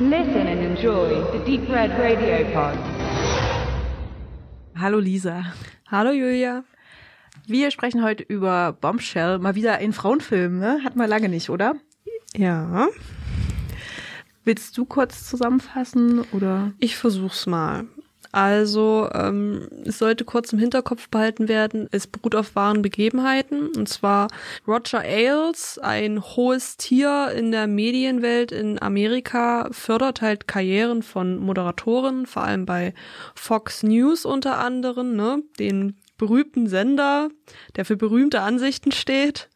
Listen and enjoy the Deep Red Radio Pod. Hallo Lisa. Hallo Julia. Wir sprechen heute über Bombshell, mal wieder ein Frauenfilm, ne? Hatten wir lange nicht, oder? Ja. Willst du kurz zusammenfassen oder? Ich versuch's mal. Also, ähm, es sollte kurz im Hinterkopf behalten werden, es beruht auf wahren Begebenheiten. Und zwar Roger Ailes, ein hohes Tier in der Medienwelt in Amerika, fördert halt Karrieren von Moderatoren, vor allem bei Fox News unter anderem, ne, den berühmten Sender, der für berühmte Ansichten steht.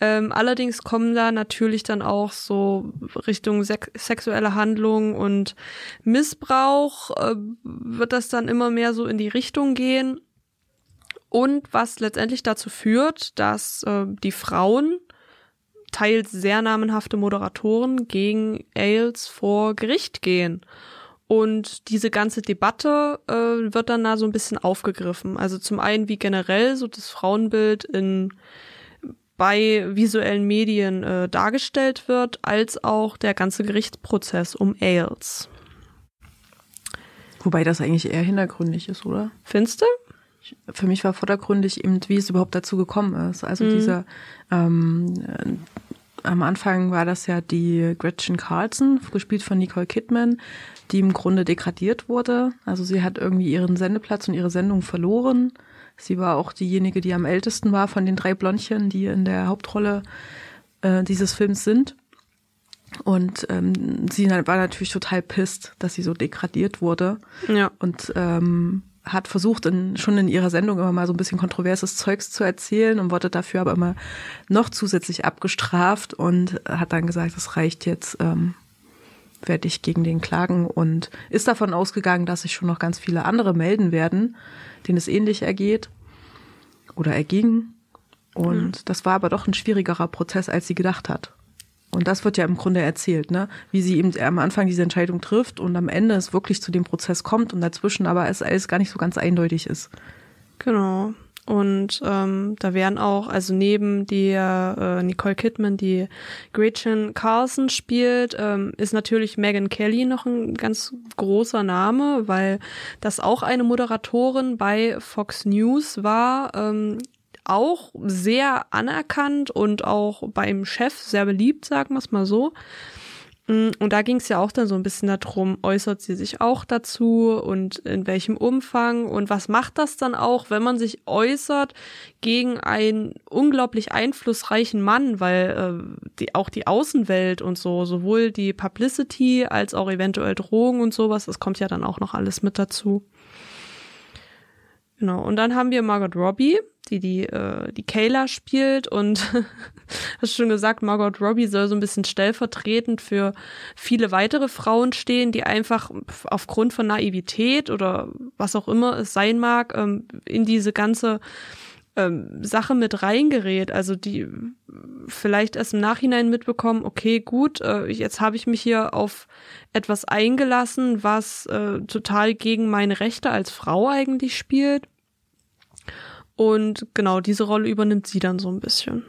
Ähm, allerdings kommen da natürlich dann auch so Richtung sex sexuelle Handlungen und Missbrauch äh, wird das dann immer mehr so in die Richtung gehen. Und was letztendlich dazu führt, dass äh, die Frauen, teils sehr namenhafte Moderatoren, gegen Ailes vor Gericht gehen. Und diese ganze Debatte äh, wird dann da so ein bisschen aufgegriffen. Also zum einen, wie generell so das Frauenbild in bei visuellen Medien äh, dargestellt wird, als auch der ganze Gerichtsprozess um Ailes. Wobei das eigentlich eher hintergründig ist, oder? Findest du? Für mich war vordergründig eben, wie es überhaupt dazu gekommen ist. Also mhm. dieser ähm, äh, am Anfang war das ja die Gretchen Carlson, gespielt von Nicole Kidman, die im Grunde degradiert wurde. Also sie hat irgendwie ihren Sendeplatz und ihre Sendung verloren Sie war auch diejenige, die am ältesten war von den drei Blondchen, die in der Hauptrolle äh, dieses Films sind. Und ähm, sie war natürlich total pisst, dass sie so degradiert wurde. Ja. Und ähm, hat versucht, in, schon in ihrer Sendung immer mal so ein bisschen kontroverses Zeugs zu erzählen und wurde dafür aber immer noch zusätzlich abgestraft und hat dann gesagt, es reicht jetzt, ähm, werde ich gegen den klagen und ist davon ausgegangen, dass sich schon noch ganz viele andere melden werden, denen es ähnlich ergeht oder erging. Und mhm. das war aber doch ein schwierigerer Prozess, als sie gedacht hat. Und das wird ja im Grunde erzählt, ne? Wie sie eben am Anfang diese Entscheidung trifft und am Ende es wirklich zu dem Prozess kommt und dazwischen aber es alles gar nicht so ganz eindeutig ist. Genau. Und ähm, da werden auch, also neben der äh, Nicole Kidman, die Gretchen Carlson spielt, ähm, ist natürlich Megan Kelly noch ein ganz großer Name, weil das auch eine Moderatorin bei Fox News war. Ähm, auch sehr anerkannt und auch beim Chef sehr beliebt, sagen wir es mal so. Mm, und da ging es ja auch dann so ein bisschen darum, äußert sie sich auch dazu und in welchem Umfang und was macht das dann auch, wenn man sich äußert gegen einen unglaublich einflussreichen Mann, weil äh, die, auch die Außenwelt und so, sowohl die Publicity als auch eventuell Drogen und sowas, das kommt ja dann auch noch alles mit dazu. Genau. Und dann haben wir Margot Robbie, die die, äh, die Kayla spielt und hast schon gesagt, Margot Robbie soll so ein bisschen stellvertretend für viele weitere Frauen stehen, die einfach aufgrund von Naivität oder was auch immer es sein mag, ähm, in diese ganze ähm, Sache mit reingerät. Also die vielleicht erst im Nachhinein mitbekommen, okay, gut, äh, jetzt habe ich mich hier auf etwas eingelassen, was äh, total gegen meine Rechte als Frau eigentlich spielt und genau, diese Rolle übernimmt sie dann so ein bisschen.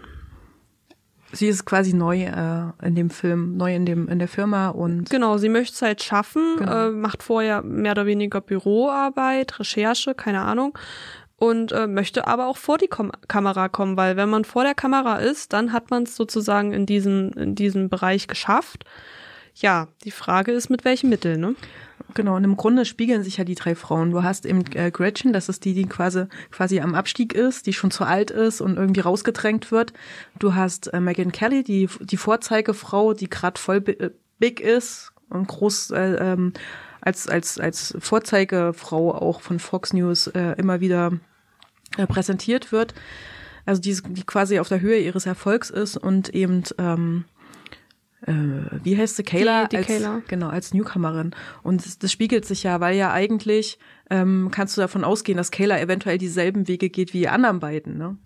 Sie ist quasi neu äh, in dem Film, neu in dem in der Firma und genau, sie möchte es halt schaffen, genau. äh, macht vorher mehr oder weniger Büroarbeit, Recherche, keine Ahnung und äh, möchte aber auch vor die Kom Kamera kommen, weil wenn man vor der Kamera ist, dann hat man es sozusagen in diesen in diesem Bereich geschafft. Ja, die Frage ist mit welchen Mitteln, ne? Genau, und im Grunde spiegeln sich ja die drei Frauen. Du hast eben äh, Gretchen, das ist die, die quasi, quasi am Abstieg ist, die schon zu alt ist und irgendwie rausgedrängt wird. Du hast äh, Megan Kelly, die, die Vorzeigefrau, die gerade voll big ist und groß äh, ähm, als, als, als Vorzeigefrau auch von Fox News äh, immer wieder präsentiert wird. Also die, die quasi auf der Höhe ihres Erfolgs ist und eben ähm, äh, wie heißt sie, Kayla? Die, die als, Kayla. Genau, als Newcomerin. Und das, das spiegelt sich ja, weil ja eigentlich ähm, kannst du davon ausgehen, dass Kayla eventuell dieselben Wege geht wie die anderen beiden, ne?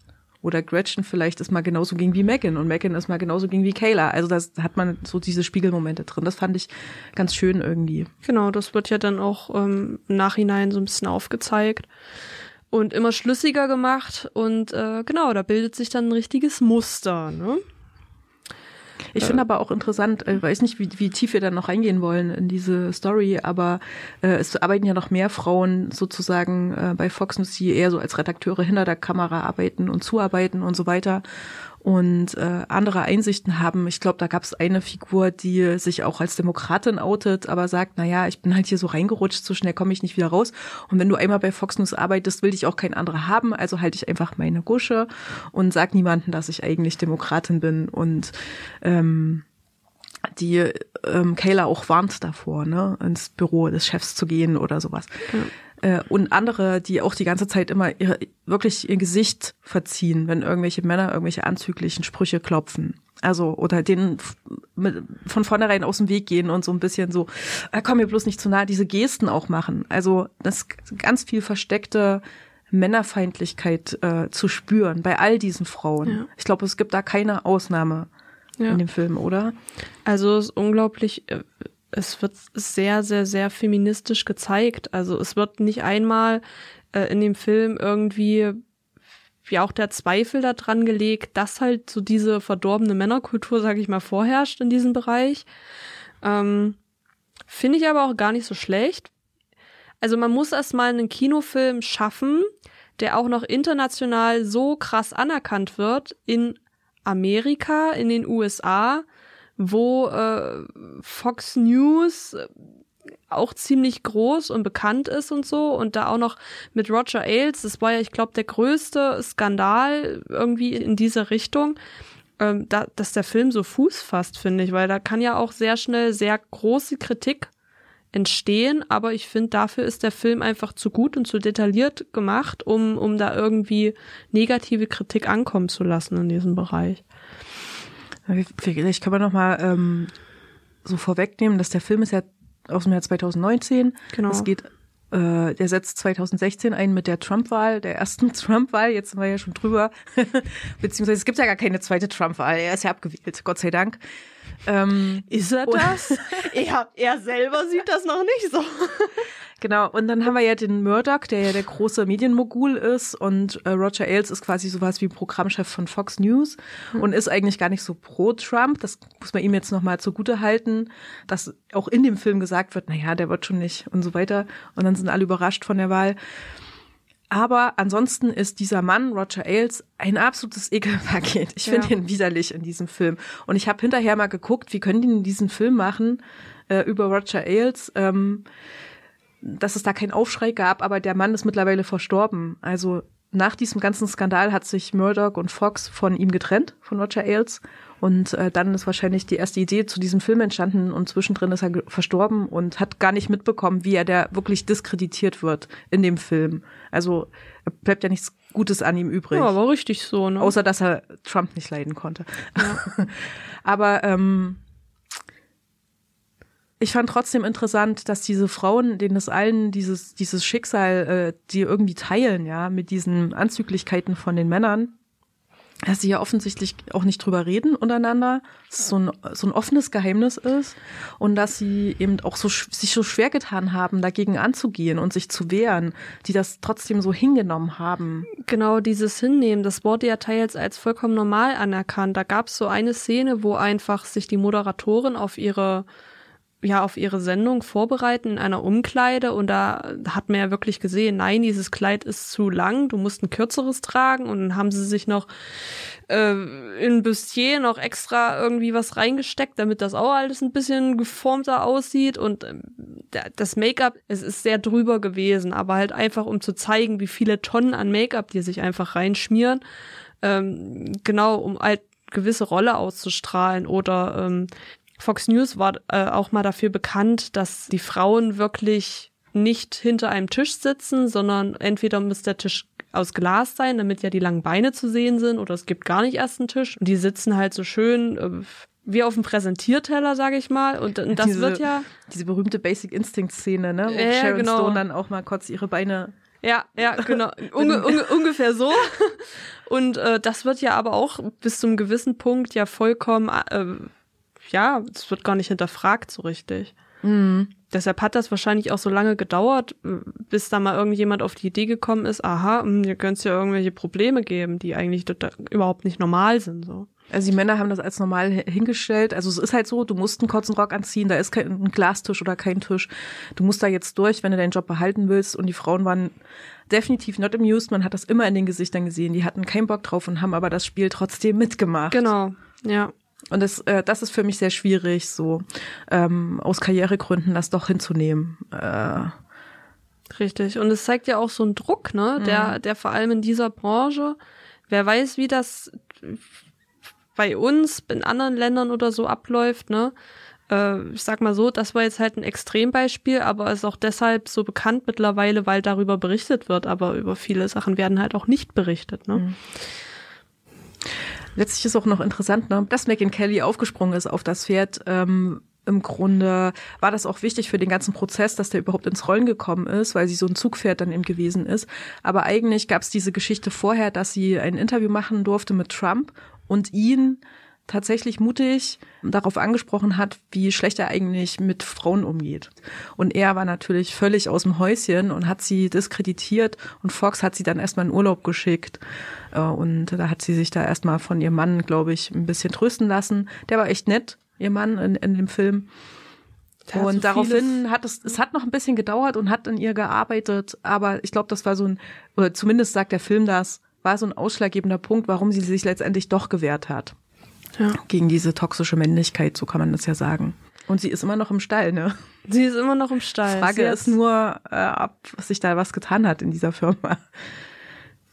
Oder Gretchen vielleicht ist mal genauso ging wie Megan und Megan ist mal genauso ging wie Kayla. Also das hat man so diese Spiegelmomente drin. Das fand ich ganz schön irgendwie. Genau, das wird ja dann auch ähm, im Nachhinein so ein bisschen aufgezeigt und immer schlüssiger gemacht und äh, genau, da bildet sich dann ein richtiges Muster, ne? Ich finde aber auch interessant, ich weiß nicht, wie, wie tief wir dann noch reingehen wollen in diese Story, aber äh, es arbeiten ja noch mehr Frauen sozusagen äh, bei Fox News, die eher so als Redakteure hinter der Kamera arbeiten und zuarbeiten und so weiter und äh, andere Einsichten haben. Ich glaube, da gab es eine Figur, die sich auch als Demokratin outet, aber sagt, na ja, ich bin halt hier so reingerutscht, so schnell komme ich nicht wieder raus. Und wenn du einmal bei Fox News arbeitest, will dich auch kein anderer haben, also halte ich einfach meine Gusche und sag niemanden, dass ich eigentlich Demokratin bin. Und ähm, die ähm, Kayla auch warnt davor, ne, ins Büro des Chefs zu gehen oder sowas. Ja äh, und andere, die auch die ganze Zeit immer ihre, wirklich ihr Gesicht verziehen, wenn irgendwelche Männer irgendwelche anzüglichen Sprüche klopfen. Also, oder denen von vornherein aus dem Weg gehen und so ein bisschen so, äh, komm mir bloß nicht zu nahe, diese Gesten auch machen. Also, das ganz viel versteckte Männerfeindlichkeit äh, zu spüren bei all diesen Frauen. Ja. Ich glaube, es gibt da keine Ausnahme ja. in dem Film, oder? Also, es ist unglaublich äh, es wird sehr, sehr, sehr feministisch gezeigt. Also es wird nicht einmal äh, in dem Film irgendwie wie auch der Zweifel daran gelegt, dass halt so diese verdorbene Männerkultur, sage ich mal, vorherrscht in diesem Bereich. Ähm, Finde ich aber auch gar nicht so schlecht. Also man muss erstmal einen Kinofilm schaffen, der auch noch international so krass anerkannt wird in Amerika, in den USA, wo äh, Fox News äh, auch ziemlich groß und bekannt ist und so und da auch noch mit Roger Ailes, das war ja, ich glaube, der größte Skandal irgendwie in dieser Richtung, ähm, da, dass der Film so Fuß fasst, finde ich, weil da kann ja auch sehr schnell sehr große Kritik entstehen, aber ich finde, dafür ist der Film einfach zu gut und zu detailliert gemacht, um, um da irgendwie negative Kritik ankommen zu lassen in diesem Bereich. Vielleicht kann man noch mal ähm, so vorwegnehmen, dass der Film ist ja aus dem Jahr 2019. Genau. Es geht, äh, der setzt 2016 ein mit der Trump-Wahl, der ersten Trump-Wahl. Jetzt sind wir ja schon drüber. Beziehungsweise es gibt ja gar keine zweite Trump-Wahl. Er ist ja abgewählt, Gott sei Dank. Ähm, ist er das? er, er selber sieht das noch nicht so. Genau, und dann haben wir ja den Murdoch, der ja der große Medienmogul ist und äh, Roger Ailes ist quasi sowas wie Programmchef von Fox News mhm. und ist eigentlich gar nicht so pro Trump. Das muss man ihm jetzt nochmal zugute halten, dass auch in dem Film gesagt wird, naja, der wird schon nicht und so weiter. Und dann sind alle überrascht von der Wahl. Aber ansonsten ist dieser Mann, Roger Ailes, ein absolutes Ekelpaket. Ich finde ja. ihn widerlich in diesem Film. Und ich habe hinterher mal geguckt, wie können die diesen Film machen äh, über Roger Ailes. Ähm, dass es da keinen Aufschrei gab, aber der Mann ist mittlerweile verstorben. Also nach diesem ganzen Skandal hat sich Murdoch und Fox von ihm getrennt, von Roger Ailes. Und äh, dann ist wahrscheinlich die erste Idee zu diesem Film entstanden und zwischendrin ist er verstorben und hat gar nicht mitbekommen, wie er da wirklich diskreditiert wird in dem Film. Also bleibt ja nichts Gutes an ihm übrig. Ja, aber richtig so, ne? Außer dass er Trump nicht leiden konnte. Ja. aber ähm, ich fand trotzdem interessant, dass diese Frauen, denen es allen dieses, dieses Schicksal, äh, die irgendwie teilen, ja, mit diesen Anzüglichkeiten von den Männern, dass sie ja offensichtlich auch nicht drüber reden untereinander, dass es so ein, so ein offenes Geheimnis ist und dass sie eben auch so sich so schwer getan haben, dagegen anzugehen und sich zu wehren, die das trotzdem so hingenommen haben. Genau, dieses Hinnehmen, das wurde ja teils als vollkommen normal anerkannt. Da gab es so eine Szene, wo einfach sich die Moderatorin auf ihre ja auf ihre Sendung vorbereiten in einer Umkleide und da hat man ja wirklich gesehen, nein, dieses Kleid ist zu lang, du musst ein kürzeres tragen und dann haben sie sich noch äh, in Bustier noch extra irgendwie was reingesteckt, damit das auch alles ein bisschen geformter aussieht und äh, das Make-up, es ist sehr drüber gewesen, aber halt einfach um zu zeigen, wie viele Tonnen an Make-up die sich einfach reinschmieren, ähm, genau um halt gewisse Rolle auszustrahlen oder ähm, Fox News war äh, auch mal dafür bekannt, dass die Frauen wirklich nicht hinter einem Tisch sitzen, sondern entweder muss der Tisch aus Glas sein, damit ja die langen Beine zu sehen sind, oder es gibt gar nicht erst einen Tisch. Und die sitzen halt so schön äh, wie auf dem Präsentierteller, sage ich mal. Und, und das diese, wird ja diese berühmte Basic Instinct Szene, ne, wo ja, Sharon genau. Stone dann auch mal kurz ihre Beine ja, ja, genau. Unge unge ungefähr so. Und äh, das wird ja aber auch bis zum gewissen Punkt ja vollkommen äh, ja, es wird gar nicht hinterfragt so richtig. Mhm. deshalb hat das wahrscheinlich auch so lange gedauert, bis da mal irgendjemand auf die Idee gekommen ist, aha, hm, hier könnte es ja irgendwelche Probleme geben, die eigentlich überhaupt nicht normal sind. So. Also die Männer haben das als normal hingestellt. Also es ist halt so, du musst einen kurzen Rock anziehen, da ist kein Glastisch oder kein Tisch. Du musst da jetzt durch, wenn du deinen Job behalten willst. Und die Frauen waren definitiv not amused. Man hat das immer in den Gesichtern gesehen. Die hatten keinen Bock drauf und haben aber das Spiel trotzdem mitgemacht. Genau, ja. Und das, äh, das ist für mich sehr schwierig, so ähm, aus Karrieregründen das doch hinzunehmen. Äh, Richtig. Und es zeigt ja auch so einen Druck, ne, der, mhm. der vor allem in dieser Branche, wer weiß, wie das bei uns, in anderen Ländern oder so abläuft, ne? Äh, ich sag mal so, das war jetzt halt ein Extrembeispiel, aber ist auch deshalb so bekannt mittlerweile, weil darüber berichtet wird, aber über viele Sachen werden halt auch nicht berichtet, ne? Mhm. Letztlich ist auch noch interessant, ne, dass Megan Kelly aufgesprungen ist auf das Pferd. Ähm, Im Grunde war das auch wichtig für den ganzen Prozess, dass der überhaupt ins Rollen gekommen ist, weil sie so ein Zugpferd dann eben gewesen ist. Aber eigentlich gab es diese Geschichte vorher, dass sie ein Interview machen durfte mit Trump und ihn tatsächlich mutig darauf angesprochen hat, wie schlecht er eigentlich mit Frauen umgeht. Und er war natürlich völlig aus dem Häuschen und hat sie diskreditiert und Fox hat sie dann erstmal in Urlaub geschickt. Äh, und da hat sie sich da erstmal von ihrem Mann, glaube ich, ein bisschen trösten lassen. Der war echt nett, ihr Mann in, in dem Film. Und so daraufhin hat es, es hat noch ein bisschen gedauert und hat an ihr gearbeitet, aber ich glaube, das war so ein, oder zumindest sagt der Film das, war so ein ausschlaggebender Punkt, warum sie sich letztendlich doch gewehrt hat. Ja. Gegen diese toxische Männlichkeit, so kann man das ja sagen. Und sie ist immer noch im Stall, ne? Sie ist immer noch im Stall. Die Frage ist nur, äh, ob sich da was getan hat in dieser Firma.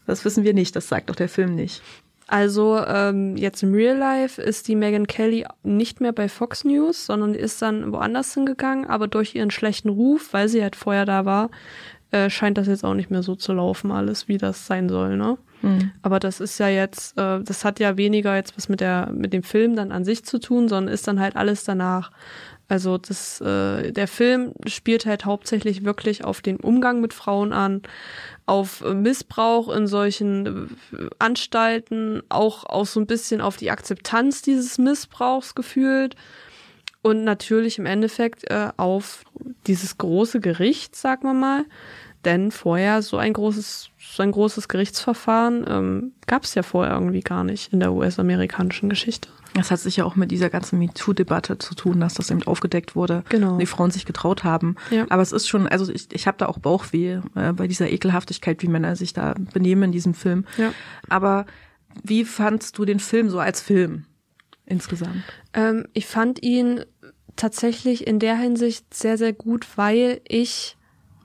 Das wissen wir nicht, das sagt doch der Film nicht. Also ähm, jetzt im Real Life ist die Megan Kelly nicht mehr bei Fox News, sondern ist dann woanders hingegangen, aber durch ihren schlechten Ruf, weil sie halt vorher da war, äh, scheint das jetzt auch nicht mehr so zu laufen, alles, wie das sein soll, ne? Mhm. Aber das ist ja jetzt, äh, das hat ja weniger jetzt was mit der, mit dem Film dann an sich zu tun, sondern ist dann halt alles danach. Also das, äh, der Film spielt halt hauptsächlich wirklich auf den Umgang mit Frauen an, auf Missbrauch in solchen äh, Anstalten, auch, auch so ein bisschen auf die Akzeptanz dieses Missbrauchs gefühlt und natürlich im Endeffekt äh, auf dieses große Gericht, sagen wir mal. Denn vorher so ein großes so ein großes Gerichtsverfahren ähm, gab es ja vorher irgendwie gar nicht in der US-amerikanischen Geschichte. Das hat sicher auch mit dieser ganzen MeToo-Debatte zu tun, dass das eben aufgedeckt wurde genau. die Frauen sich getraut haben. Ja. Aber es ist schon, also ich, ich habe da auch Bauchweh äh, bei dieser Ekelhaftigkeit, wie Männer sich da benehmen in diesem Film. Ja. Aber wie fandst du den Film so als Film insgesamt? Ähm, ich fand ihn tatsächlich in der Hinsicht sehr, sehr gut, weil ich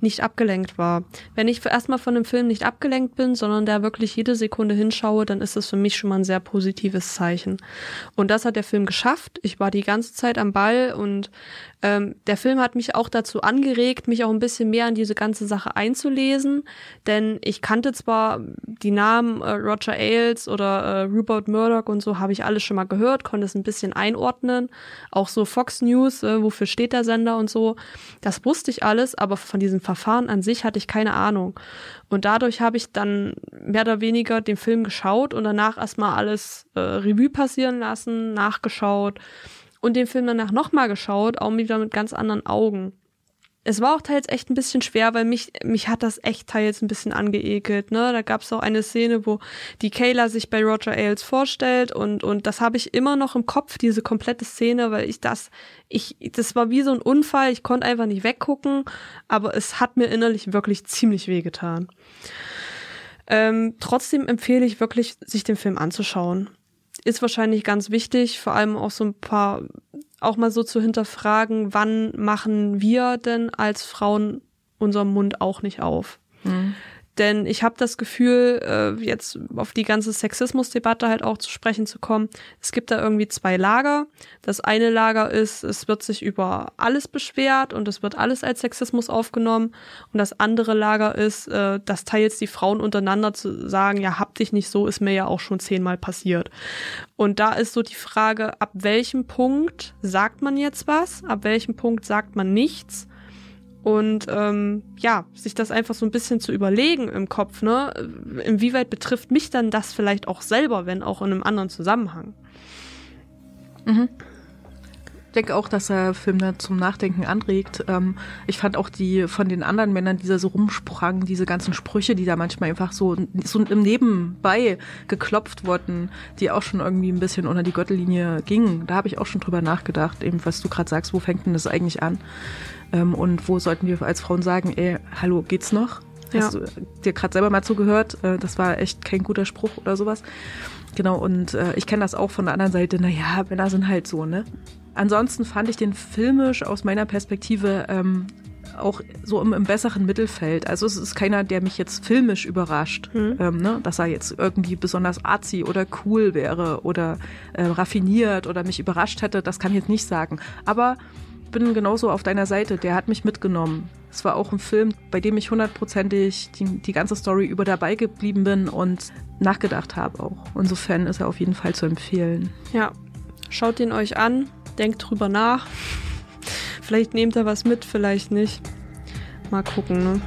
nicht abgelenkt war. Wenn ich erstmal von dem Film nicht abgelenkt bin, sondern da wirklich jede Sekunde hinschaue, dann ist das für mich schon mal ein sehr positives Zeichen. Und das hat der Film geschafft. Ich war die ganze Zeit am Ball und ähm, der Film hat mich auch dazu angeregt, mich auch ein bisschen mehr in diese ganze Sache einzulesen, denn ich kannte zwar die Namen äh, Roger Ailes oder äh, Rupert Murdoch und so, habe ich alles schon mal gehört, konnte es ein bisschen einordnen, auch so Fox News, äh, wofür steht der Sender und so, das wusste ich alles, aber von diesem Verfahren an sich hatte ich keine Ahnung. Und dadurch habe ich dann mehr oder weniger den Film geschaut und danach erstmal alles äh, Revue passieren lassen, nachgeschaut und den Film danach nochmal geschaut, auch wieder mit ganz anderen Augen. Es war auch teils echt ein bisschen schwer, weil mich, mich hat das echt teils ein bisschen angeekelt. Ne? Da gab es auch eine Szene, wo die Kayla sich bei Roger Ailes vorstellt und, und das habe ich immer noch im Kopf, diese komplette Szene, weil ich das, ich, das war wie so ein Unfall, ich konnte einfach nicht weggucken, aber es hat mir innerlich wirklich ziemlich wehgetan. Ähm, trotzdem empfehle ich wirklich, sich den Film anzuschauen ist wahrscheinlich ganz wichtig, vor allem auch so ein paar, auch mal so zu hinterfragen, wann machen wir denn als Frauen unseren Mund auch nicht auf? Mhm. Denn ich habe das Gefühl, äh, jetzt auf die ganze Sexismusdebatte halt auch zu sprechen zu kommen, es gibt da irgendwie zwei Lager. Das eine Lager ist, es wird sich über alles beschwert und es wird alles als Sexismus aufgenommen. Und das andere Lager ist, äh, das teils die Frauen untereinander zu sagen, ja, hab dich nicht so, ist mir ja auch schon zehnmal passiert. Und da ist so die Frage, ab welchem Punkt sagt man jetzt was, ab welchem Punkt sagt man nichts und ähm, ja, sich das einfach so ein bisschen zu überlegen im Kopf, ne? Inwieweit betrifft mich dann das vielleicht auch selber, wenn auch in einem anderen Zusammenhang? Mhm. denke auch, dass der Film da zum Nachdenken anregt. Ähm, ich fand auch die von den anderen Männern, die da so rumsprangen, diese ganzen Sprüche, die da manchmal einfach so, so im Nebenbei geklopft wurden, die auch schon irgendwie ein bisschen unter die Gürtellinie gingen. Da habe ich auch schon drüber nachgedacht, eben was du gerade sagst, wo fängt denn das eigentlich an? Ähm, und wo sollten wir als Frauen sagen, ey, hallo, geht's noch? Ja. Hast du dir gerade selber mal zugehört? Äh, das war echt kein guter Spruch oder sowas. Genau, und äh, ich kenne das auch von der anderen Seite, naja, Männer sind halt so, ne? Ansonsten fand ich den filmisch aus meiner Perspektive ähm, auch so im, im besseren Mittelfeld. Also es ist keiner, der mich jetzt filmisch überrascht, Mhm. ähm, ne? dass er jetzt irgendwie besonders arzi oder cool wäre oder äh, raffiniert oder mich überrascht hätte. Das kann ich jetzt nicht sagen. Aber bin genauso auf deiner Seite. Der hat mich mitgenommen. Es war auch ein Film, bei dem ich hundertprozentig die, die ganze Story über dabei geblieben bin und nachgedacht habe auch. Insofern ist er auf jeden Fall zu empfehlen. Ja, schaut ihn euch an, denkt drüber nach. Vielleicht nehmt ihr was mit, vielleicht nicht. Mal gucken, ne?